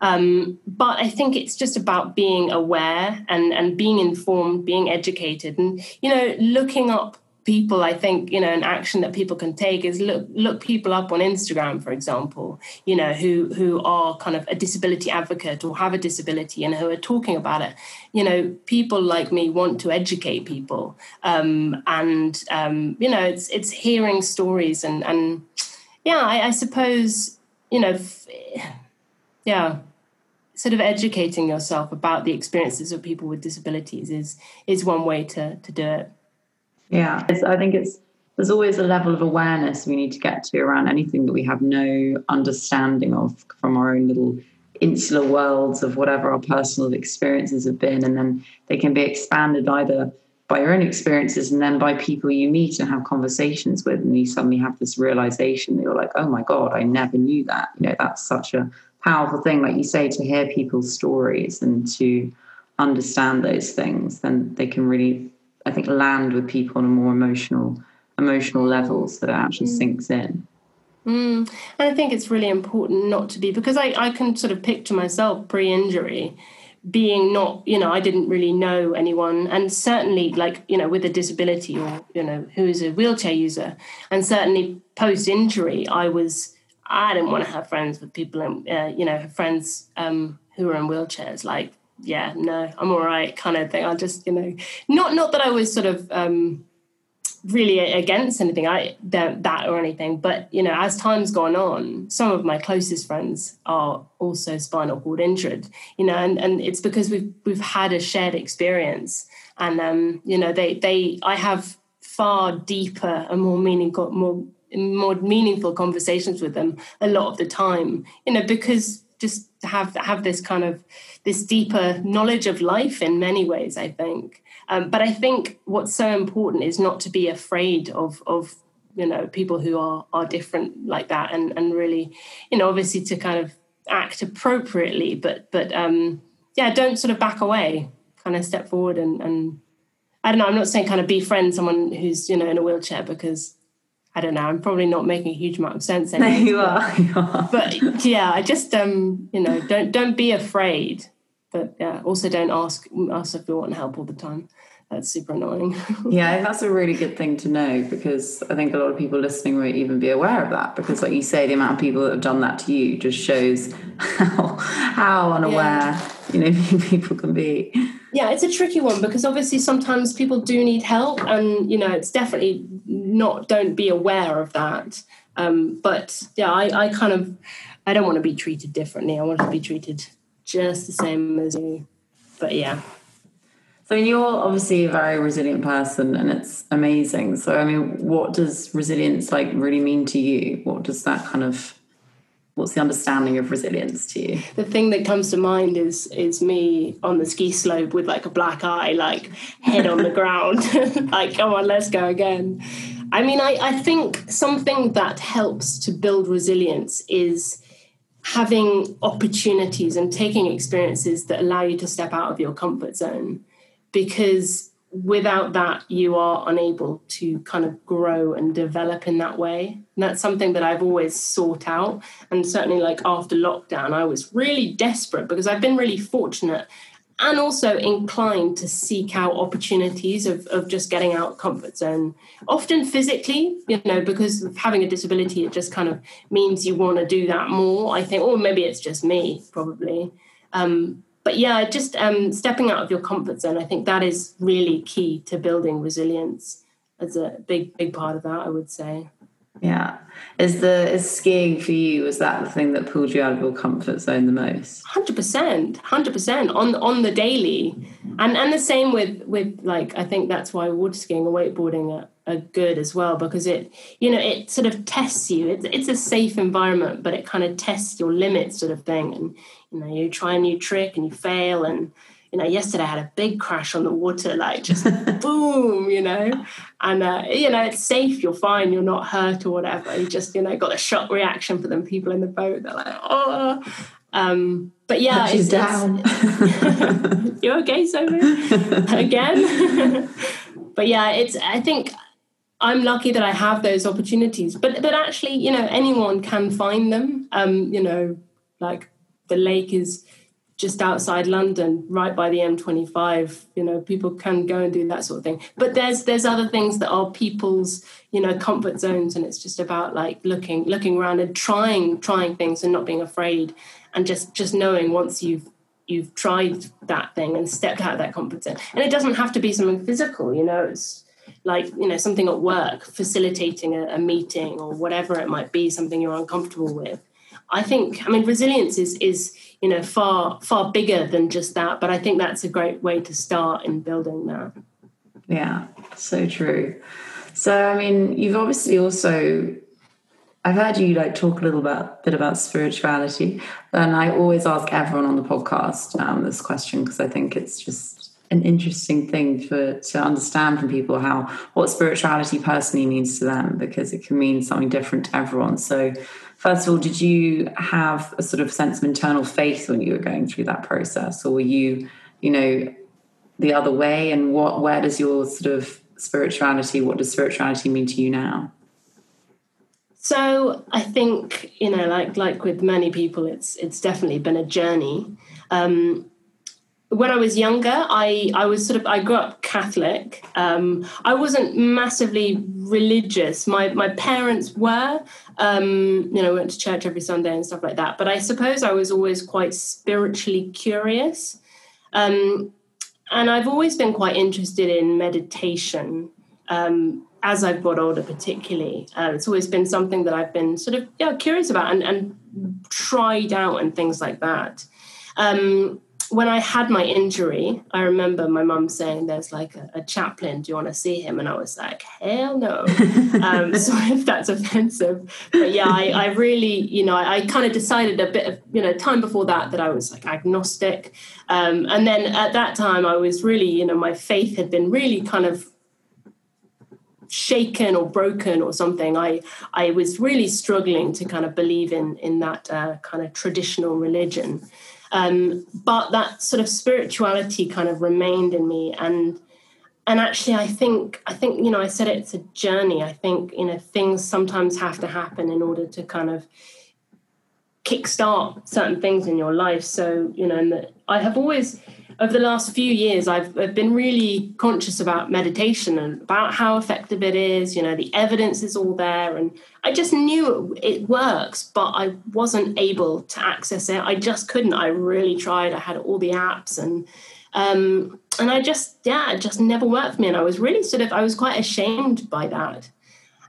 Um, but I think it's just about being aware and, and being informed, being educated, and, you know, looking up people i think you know an action that people can take is look look people up on instagram for example you know who who are kind of a disability advocate or have a disability and who are talking about it. You know people like me want to educate people um, and um, you know it's it's hearing stories and and yeah i, I suppose you know f- yeah sort of educating yourself about the experiences of people with disabilities is is one way to to do it yeah, it's, I think it's there's always a level of awareness we need to get to around anything that we have no understanding of from our own little insular worlds of whatever our personal experiences have been, and then they can be expanded either by your own experiences and then by people you meet and have conversations with, and you suddenly have this realization that you're like, oh my god, I never knew that. You know, that's such a powerful thing, like you say, to hear people's stories and to understand those things, then they can really I think land with people on a more emotional emotional levels that it actually mm. sinks in. Mm. And I think it's really important not to be because I, I can sort of picture myself pre-injury being not you know I didn't really know anyone and certainly like you know with a disability or you know who is a wheelchair user and certainly post injury I was I didn't want to have friends with people and uh, you know friends um, who are in wheelchairs like yeah, no, I'm all right, kind of thing. I just, you know, not not that I was sort of um, really against anything, I that, that or anything, but you know, as time's gone on, some of my closest friends are also spinal cord injured, you know, and and it's because we've we've had a shared experience, and um, you know, they they I have far deeper and more meaningful more more meaningful conversations with them a lot of the time, you know, because just have have this kind of this deeper knowledge of life in many ways i think. Um, but i think what's so important is not to be afraid of of you know people who are are different like that and and really you know obviously to kind of act appropriately but but um yeah don't sort of back away kind of step forward and and i don't know i'm not saying kind of befriend someone who's you know in a wheelchair because I don't know. I'm probably not making a huge amount of sense. Anymore, no, you are. You are. But yeah, I just um, you know, don't don't be afraid. But yeah, also don't ask us if we want help all the time. That's super annoying. yeah, that's a really good thing to know because I think a lot of people listening won't even be aware of that because, like you say, the amount of people that have done that to you just shows how how unaware yeah. you know people can be. Yeah, it's a tricky one because obviously sometimes people do need help, and you know, it's definitely not don't be aware of that. Um, but yeah, I, I kind of I don't want to be treated differently. I want to be treated just the same as you. But yeah. So you're obviously a very resilient person and it's amazing. So I mean, what does resilience like really mean to you? What does that kind of what's the understanding of resilience to you? The thing that comes to mind is is me on the ski slope with like a black eye, like head on the ground, like come on, let's go again. I mean, I, I think something that helps to build resilience is having opportunities and taking experiences that allow you to step out of your comfort zone because without that you are unable to kind of grow and develop in that way. And that's something that i've always sought out. And certainly like after lockdown i was really desperate because i've been really fortunate and also inclined to seek out opportunities of, of just getting out of comfort zone. Often physically you know because of having a disability it just kind of means you want to do that more i think or maybe it's just me probably. Um, but yeah just um, stepping out of your comfort zone i think that is really key to building resilience as a big big part of that i would say yeah. Is the is skiing for you, was that the thing that pulled you out of your comfort zone the most? Hundred percent. Hundred percent on on the daily. And and the same with with like I think that's why water skiing and wakeboarding are, are good as well because it you know it sort of tests you. It's it's a safe environment, but it kind of tests your limits sort of thing. And you know, you try a new trick and you fail and you know, yesterday I had a big crash on the water, like just boom, you know, and uh, you know it's safe, you're fine, you're not hurt or whatever. You just you know got a shock reaction for them people in the boat. They're like, oh, um, but yeah, she's it's, down. You okay, Sophie? Again, but yeah, it's I think. I'm lucky that I have those opportunities, but but actually, you know, anyone can find them. Um, you know, like the lake is just outside London, right by the M25. You know, people can go and do that sort of thing. But there's there's other things that are people's you know comfort zones, and it's just about like looking looking around and trying trying things and not being afraid, and just just knowing once you've you've tried that thing and stepped out of that comfort zone. And it doesn't have to be something physical. You know, it's like you know something at work, facilitating a, a meeting or whatever it might be, something you're uncomfortable with. I think I mean resilience is is you know far far bigger than just that but i think that's a great way to start in building that. Yeah so true. So i mean you've obviously also i've heard you like talk a little bit, bit about spirituality and i always ask everyone on the podcast um, this question because i think it's just an interesting thing for to understand from people how what spirituality personally means to them because it can mean something different to everyone. So first of all, did you have a sort of sense of internal faith when you were going through that process, or were you, you know, the other way? And what, where does your sort of spirituality, what does spirituality mean to you now? So I think you know, like like with many people, it's it's definitely been a journey. Um, when I was younger, I, I was sort of I grew up Catholic. Um, I wasn't massively religious. My my parents were, um, you know, went to church every Sunday and stuff like that. But I suppose I was always quite spiritually curious, um, and I've always been quite interested in meditation. Um, as I've got older, particularly, uh, it's always been something that I've been sort of yeah curious about and, and tried out and things like that. Um, when I had my injury, I remember my mum saying, "There's like a, a, chaplain. Do you want to see him?" And I was like, "Hell no!" um, sorry if that's offensive, but yeah, I, I really, you know, I, I kind of decided a bit of, you know, time before that that I was like agnostic, um, and then at that time I was really, you know, my faith had been really kind of shaken or broken or something i i was really struggling to kind of believe in in that uh, kind of traditional religion um, but that sort of spirituality kind of remained in me. And and actually i think i think you know i said it's a journey. I think you know things sometimes have to happen in order to kind of kickstart certain things in your life. So you know i have always over the last few years, I've, I've been really conscious about meditation and about how effective it is. You know, the evidence is all there, and I just knew it, it works, but I wasn't able to access it. I just couldn't. I really tried. I had all the apps and um, and I just yeah, it just never worked for me. And I was really sort of I was quite ashamed by that.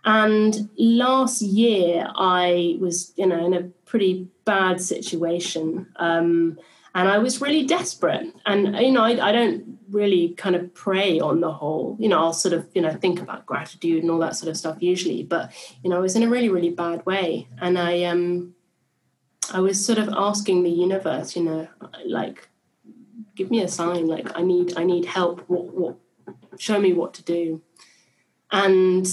And last year, I was you know in a pretty bad situation. Um, and I was really desperate. And you know, I, I, don't really kind of pray on the whole. You know, I'll sort of you know think about gratitude and all that sort of stuff usually, but you know, I was in a really really bad way, and I um, I was sort of asking the universe, you know, like, give me a sign, like I need I need help. What what? Show me what to do, and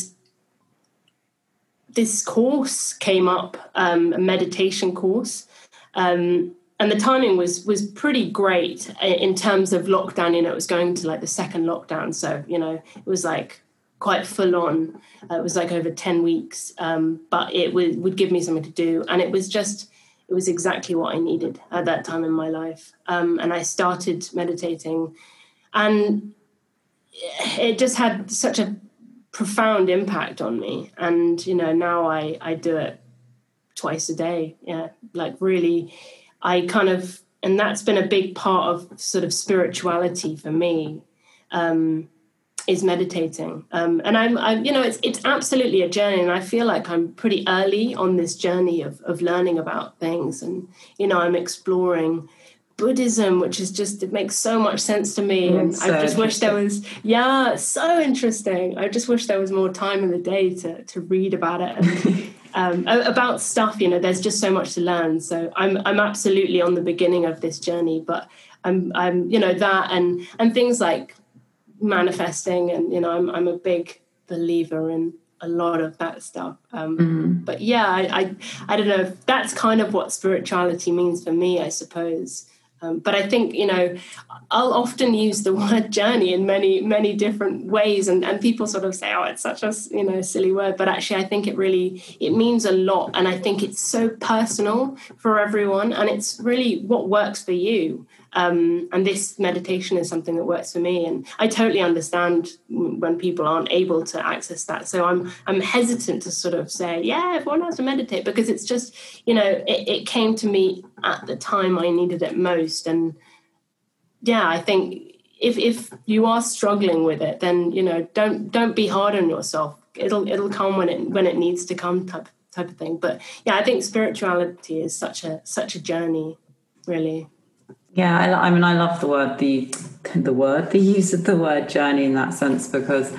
this course came up, um, a meditation course. Um, and the timing was was pretty great in terms of lockdown. You know, it was going to like the second lockdown, so you know it was like quite full on. Uh, it was like over ten weeks, um, but it would would give me something to do, and it was just it was exactly what I needed at that time in my life. Um, and I started meditating, and it just had such a profound impact on me. And you know, now I I do it twice a day. Yeah, like really, I kind of, and that's been a big part of sort of spirituality for me. Um, is meditating. Um, and I'm, I'm, you know, it's it's absolutely a journey, and I feel like I'm pretty early on this journey of of learning about things, and you know, I'm exploring. Buddhism, which is just it makes so much sense to me, and so I just wish there was yeah, so interesting. I just wish there was more time in the day to to read about it and um, about stuff. You know, there's just so much to learn. So I'm I'm absolutely on the beginning of this journey, but I'm I'm you know that and and things like manifesting and you know i'm, I'm a big believer in a lot of that stuff um, mm-hmm. but yeah I, I, I don't know that's kind of what spirituality means for me i suppose um, but I think you know I'll often use the word journey in many many different ways, and, and people sort of say, "Oh, it's such a you know silly word," but actually I think it really it means a lot, and I think it's so personal for everyone, and it's really what works for you. Um, and this meditation is something that works for me, and I totally understand when people aren't able to access that. So I'm I'm hesitant to sort of say, yeah, everyone has to meditate because it's just you know it, it came to me at the time I needed it most, and yeah, I think if if you are struggling with it, then you know don't don't be hard on yourself. It'll it'll come when it when it needs to come type type of thing. But yeah, I think spirituality is such a such a journey, really. Yeah, I, I mean, I love the word the the word the use of the word journey in that sense because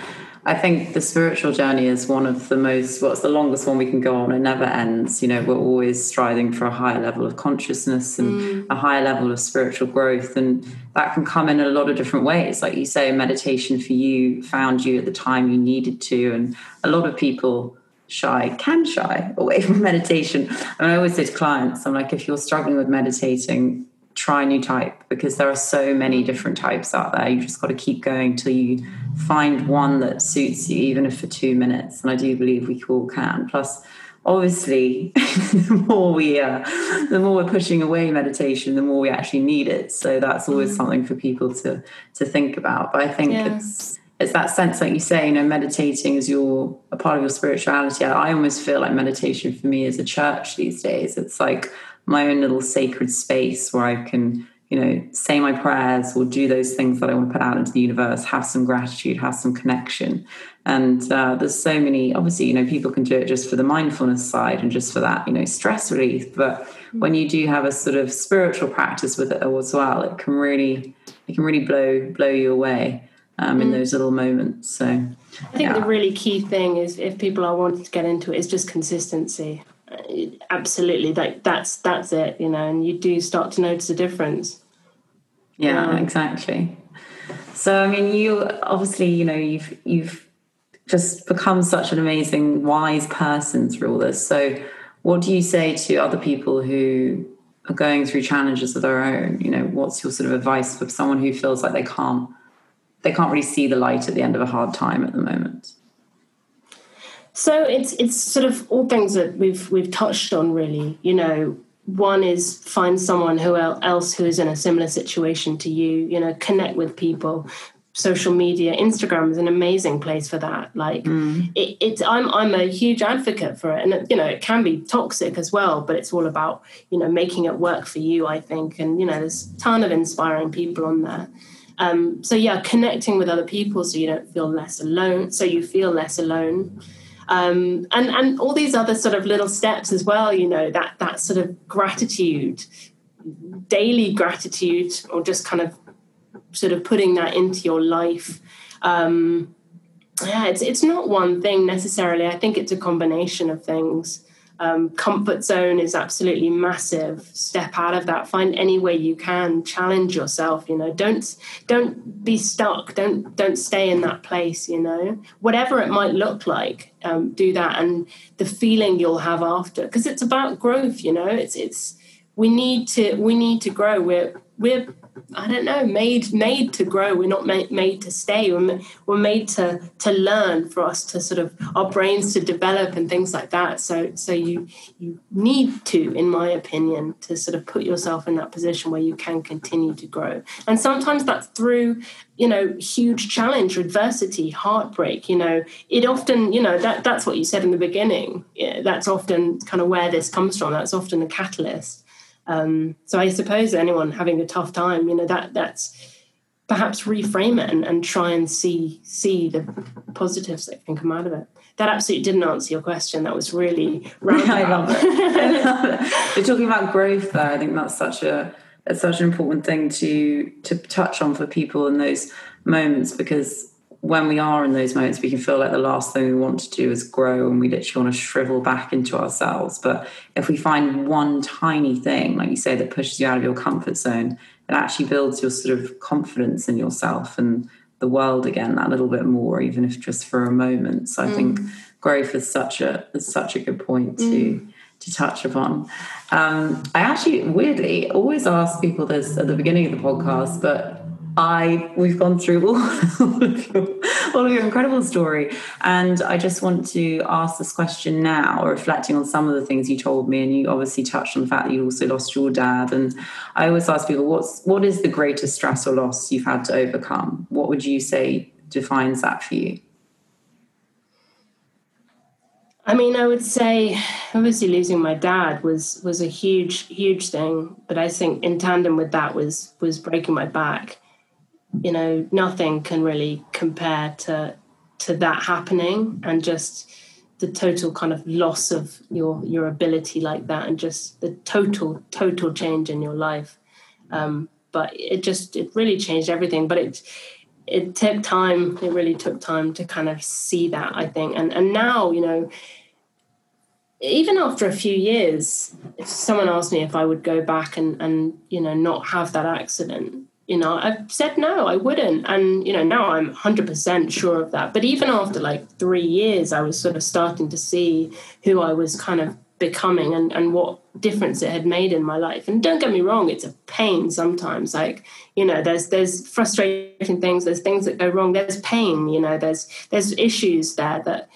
I think the spiritual journey is one of the most what's the longest one we can go on. It never ends. You know, we're always striving for a higher level of consciousness and mm. a higher level of spiritual growth, and that can come in a lot of different ways. Like you say, meditation for you found you at the time you needed to, and a lot of people shy can shy away from meditation. And I always say to clients, I'm like, if you're struggling with meditating, try a new type because there are so many different types out there. You just got to keep going till you find one that suits you, even if for two minutes. And I do believe we all can. Plus, obviously, the more we uh, the more we're pushing away meditation, the more we actually need it. So that's always mm. something for people to to think about. But I think yeah. it's it's that sense, like you say, you know, meditating is your a part of your spirituality. I almost feel like meditation for me is a church these days. It's like my own little sacred space where I can, you know, say my prayers or do those things that I want to put out into the universe, have some gratitude, have some connection. And uh, there's so many, obviously, you know, people can do it just for the mindfulness side and just for that, you know, stress relief. But when you do have a sort of spiritual practice with it as well, it can really, it can really blow, blow you away um, in mm. those little moments. So I think yeah. the really key thing is if people are wanting to get into it is just consistency absolutely like that's that's it you know and you do start to notice a difference. Yeah um, exactly. So i mean you obviously you know you've you've just become such an amazing wise person through all this. So what do you say to other people who are going through challenges of their own? You know what's your sort of advice for someone who feels like they can't they can't really see the light at the end of a hard time at the moment so it's it's sort of all things that we've we've touched on really. You know, one is find someone who else who is in a similar situation to you. You know, connect with people. Social media, Instagram is an amazing place for that. Like, mm. it, it's I'm I'm a huge advocate for it, and you know it can be toxic as well. But it's all about you know making it work for you. I think, and you know there's a ton of inspiring people on there. Um, so yeah, connecting with other people so you don't feel less alone. So you feel less alone um, and and all these other sort of little steps as well. You know that that sort of gratitude, daily gratitude, or just kind of sort of putting that into your life. Um, yeah, it's it's not one thing necessarily. I think it's a combination of things. Um, comfort zone is absolutely massive. Step out of that. Find any way you can. Challenge yourself. You know, don't don't be stuck. Don't don't stay in that place. You know, whatever it might look like, um, do that. And the feeling you'll have after, because it's about growth. You know, it's it's we need to we need to grow. We're we're I don't know, made made to grow. We're not made, made to stay. We're, we're made to to learn. For us to sort of our brains to develop and things like that. So so you you need to, in my opinion, to sort of put yourself in that position where you can continue to grow. And sometimes that's through you know huge challenge, adversity, heartbreak. You know, it often you know that that's what you said in the beginning. Yeah, that's often kind of where this comes from. That's often a catalyst. Um, so I suppose anyone having a tough time, you know, that that's perhaps reframe it and, and try and see see the positives that can come out of it. That absolutely didn't answer your question. That was really roundabout. I love it. I love it. You're talking about growth there. I think that's such a it's such an important thing to to touch on for people in those moments because when we are in those moments, we can feel like the last thing we want to do is grow and we literally want to shrivel back into ourselves. But if we find one tiny thing, like you say, that pushes you out of your comfort zone, it actually builds your sort of confidence in yourself and the world again that little bit more, even if just for a moment. So I mm. think growth is such a is such a good point to mm. to touch upon. Um, I actually weirdly always ask people this at the beginning of the podcast, but I we've gone through all, all, of your, all of your incredible story, and I just want to ask this question now, reflecting on some of the things you told me, and you obviously touched on the fact that you also lost your dad. And I always ask people, what's what is the greatest stress or loss you've had to overcome? What would you say defines that for you? I mean, I would say obviously losing my dad was was a huge, huge thing. But I think in tandem with that was was breaking my back you know nothing can really compare to to that happening and just the total kind of loss of your your ability like that and just the total total change in your life. Um, but it just it really changed everything but it it took time. It really took time to kind of see that i think. And and now you know even after a few years if someone asked me if i would go back and and you know not have that accident you know i've said no i wouldn't. And you know now i'm 100% sure of that. But even after like three years i was sort of starting to see who i was kind of becoming and, and what difference it had made in my life. And don't get me wrong it's a pain sometimes. Like you know there's there's frustrating things there's things that go wrong there's pain you know there's there's issues there that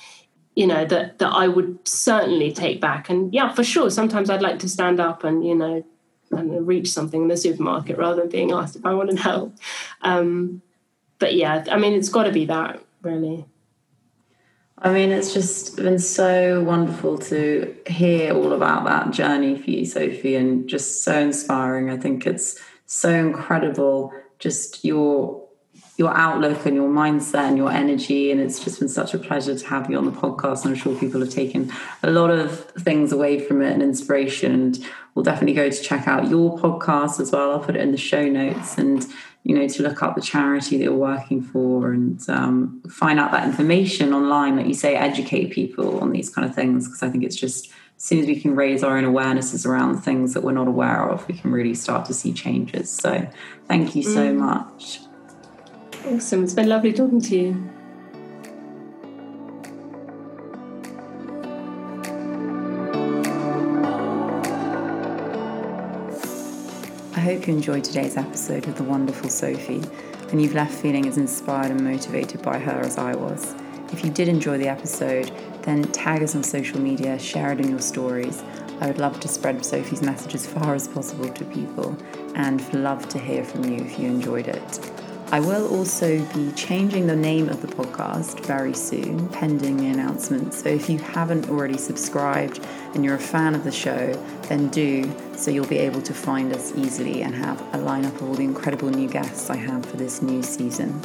you know that that I would certainly take back. And yeah for sure sometimes I'd like to stand up and you know and reach something in the supermarket rather than being asked if I wanted help. Um, but yeah, I mean, it's got to be that really. I mean, it's just been so wonderful to hear all about that journey for you, Sophie, and just so inspiring. I think it's so incredible, just your your outlook and your mindset and your energy. And it's just been such a pleasure to have you on the podcast. And I'm sure people have taken a lot of things away from it and inspiration. And we'll definitely go to check out your podcast as well. I'll put it in the show notes and you know to look up the charity that you're working for and um, find out that information online like you say educate people on these kind of things because i think it's just as soon as we can raise our own awarenesses around things that we're not aware of we can really start to see changes so thank you so mm. much Awesome. It's been lovely talking to you. I hope you enjoyed today's episode with the wonderful Sophie and you've left feeling as inspired and motivated by her as I was. If you did enjoy the episode, then tag us on social media, share it in your stories. I would love to spread Sophie's message as far as possible to people and love to hear from you if you enjoyed it. I will also be changing the name of the podcast very soon, pending the announcement. So if you haven't already subscribed and you're a fan of the show, then do so you'll be able to find us easily and have a lineup of all the incredible new guests I have for this new season.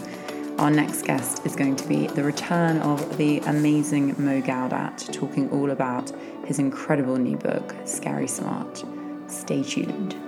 Our next guest is going to be the return of the amazing Mo Gaudat, talking all about his incredible new book, Scary Smart. Stay tuned.